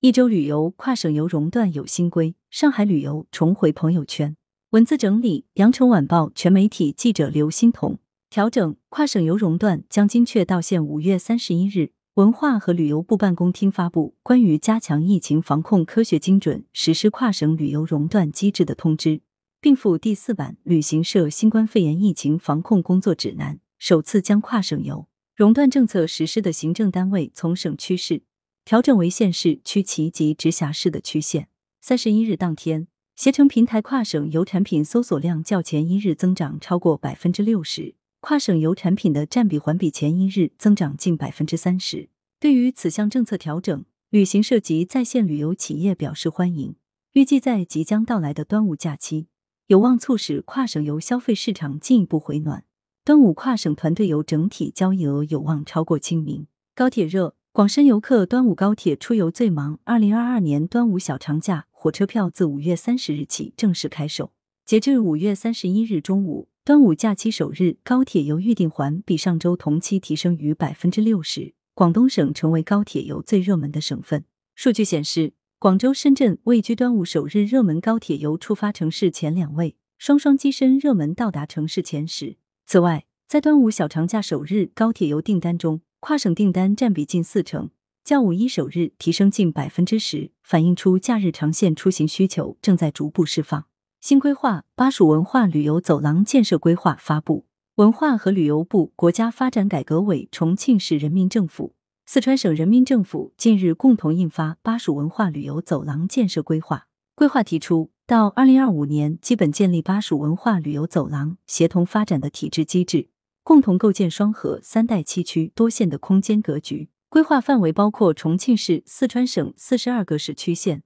一周旅游跨省游熔断有新规，上海旅游重回朋友圈。文字整理：羊城晚报全媒体记者刘欣彤。调整跨省游熔断将精确到现五月三十一日，文化和旅游部办公厅发布关于加强疫情防控科学精准实施跨省旅游熔断机制的通知，并附第四版旅行社新冠肺炎疫情防控工作指南，首次将跨省游熔断政策实施的行政单位从省区市。调整为县市、区级及直辖市的区县。三十一日当天，携程平台跨省游产品搜索量较前一日增长超过百分之六十，跨省游产品的占比环比前一日增长近百分之三十。对于此项政策调整，旅行社及在线旅游企业表示欢迎，预计在即将到来的端午假期，有望促使跨省游消费市场进一步回暖。端午跨省团队游整体交易额有望超过清明。高铁热。广深游客端午高铁出游最忙。二零二二年端午小长假火车票自五月三十日起正式开售。截至五月三十一日中午，端午假期首日高铁游预订环比上周同期提升逾百分之六十。广东省成为高铁游最热门的省份。数据显示，广州、深圳位居端午首日热门高铁游出发城市前两位，双双跻身热门到达城市前十。此外，在端午小长假首日高铁游订单中，跨省订单占比近四成，较五一首日提升近百分之十，反映出假日长线出行需求正在逐步释放。新规划巴蜀文化旅游走廊建设规划发布，文化和旅游部、国家发展改革委、重庆市人民政府、四川省人民政府近日共同印发巴蜀文化旅游走廊建设规划。规划提出，到二零二五年，基本建立巴蜀文化旅游走廊协同发展的体制机制。共同构建双核三代七区多县的空间格局。规划范围包括重庆市、四川省四十二个市区县，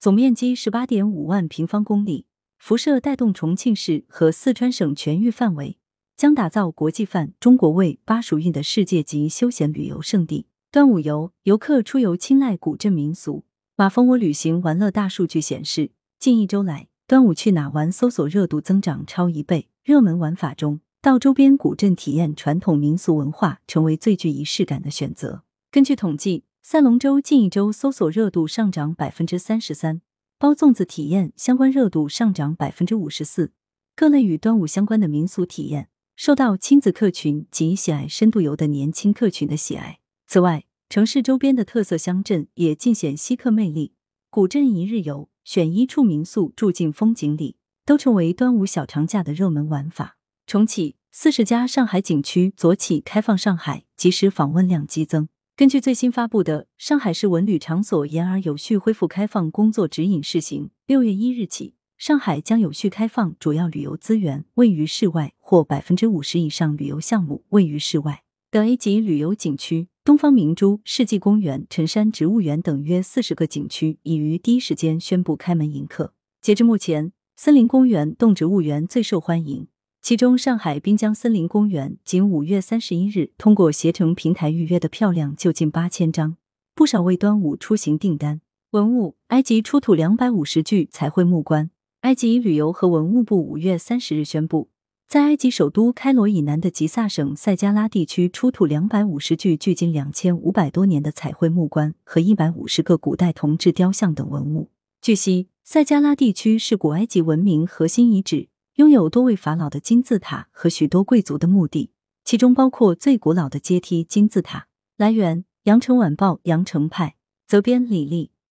总面积十八点五万平方公里，辐射带动重庆市和四川省全域范围，将打造国际范、中国味、巴蜀韵的世界级休闲旅游胜地。端午游，游客出游青睐古镇民俗。马蜂窝旅行玩乐大数据显示，近一周来，端午去哪玩搜索热度增长超一倍，热门玩法中。到周边古镇体验传统民俗文化，成为最具仪式感的选择。根据统计，赛龙舟近一周搜索热度上涨百分之三十三，包粽子体验相关热度上涨百分之五十四。各类与端午相关的民俗体验受到亲子客群及喜爱深度游的年轻客群的喜爱。此外，城市周边的特色乡镇也尽显稀客魅力，古镇一日游、选一处民宿住进风景里，都成为端午小长假的热门玩法。重启四十家上海景区，昨起开放上海，即时访问量激增。根据最新发布的《上海市文旅场所言而有序恢复开放工作指引（试行）》，六月一日起，上海将有序开放主要旅游资源位于室外或百分之五十以上旅游项目位于室外的 A 级旅游景区，东方明珠、世纪公园、辰山植物园等约四十个景区已于第一时间宣布开门迎客。截至目前，森林公园、动植物园最受欢迎。其中，上海滨江森林公园仅五月三十一日通过携程平台预约的票量就近八千张，不少为端午出行订单。文物，埃及出土两百五十具彩绘木棺。埃及旅游和文物部五月三十日宣布，在埃及首都开罗以南的吉萨省塞加拉地区出土两百五十具距今两千五百多年的彩绘木棺和一百五十个古代铜制雕像等文物。据悉，塞加拉地区是古埃及文明核心遗址。拥有多位法老的金字塔和许多贵族的墓地，其中包括最古老的阶梯金字塔。来源：羊城晚报羊城派，责编李丽。